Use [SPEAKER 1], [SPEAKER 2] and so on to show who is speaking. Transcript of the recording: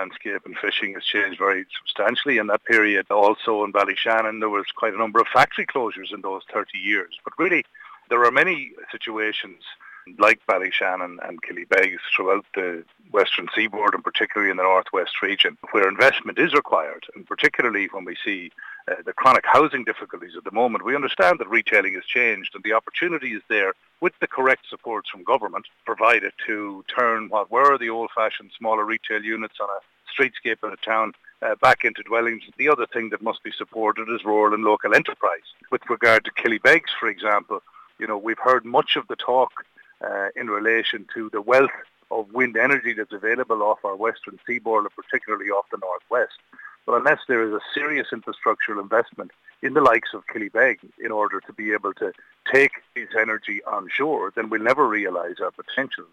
[SPEAKER 1] landscape and fishing has changed very substantially in that period. Also in Ballyshannon, there was quite a number of factory closures in those 30 years. But really, there are many situations like Ballyshannon and Killybegs throughout the western seaboard and particularly in the northwest region where investment is required and particularly when we see uh, the chronic housing difficulties at the moment. We understand that retailing has changed and the opportunity is there with the correct supports from government provided to turn what were the old-fashioned smaller retail units on a streetscape in a town uh, back into dwellings. The other thing that must be supported is rural and local enterprise. With regard to Killybegs, for example, you know, we've heard much of the talk uh, in relation to the wealth of wind energy that's available off our western seaboard and particularly off the northwest. But unless there is a serious infrastructural investment in the likes of Killybeg in order to be able to take this energy on shore, then we'll never realise our potential.